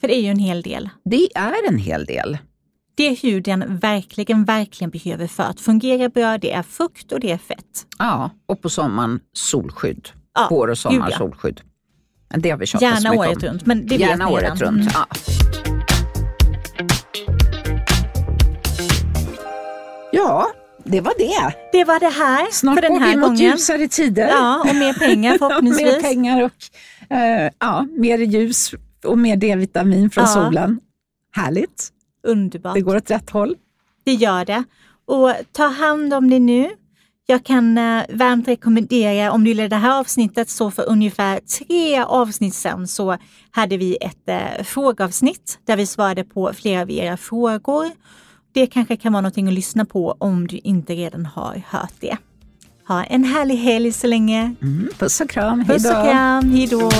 A: för det är ju en hel del.
B: Det är en hel del.
A: Det huden verkligen, verkligen behöver för att fungera bra, det är fukt och det är fett.
B: Ja, och på sommaren solskydd.
A: Ja,
B: Vår och sommar solskydd. Det har vi tjatat så
A: Gärna
B: mycket
A: året
B: om.
A: runt, men det vet
B: Gärna
A: ni
B: året
A: redan.
B: runt.
A: Mm.
B: Ja. ja, det var det.
A: Det var det här
B: Snart
A: för den
B: går
A: här
B: vi mot
A: gången.
B: ljusare tider.
A: Ja, och mer pengar förhoppningsvis.
B: mer pengar och eh, ja, mer ljus och mer D-vitamin från
A: Ja.
B: solen. Härligt.
A: Underbart.
B: Det går åt rätt håll.
A: Det gör det. Och ta hand om det nu. Jag kan eh, varmt rekommendera, om du gillar det här avsnittet, så för ungefär tre avsnitt sedan så hade vi ett eh, frågeavsnitt där vi svarade på flera av era frågor. Det kanske kan vara någonting att lyssna på om du inte redan har hört det. Ha en härlig helg så länge.
B: Mm, puss och kram. Hej
A: Puss och
B: då.
A: kram, hejdå!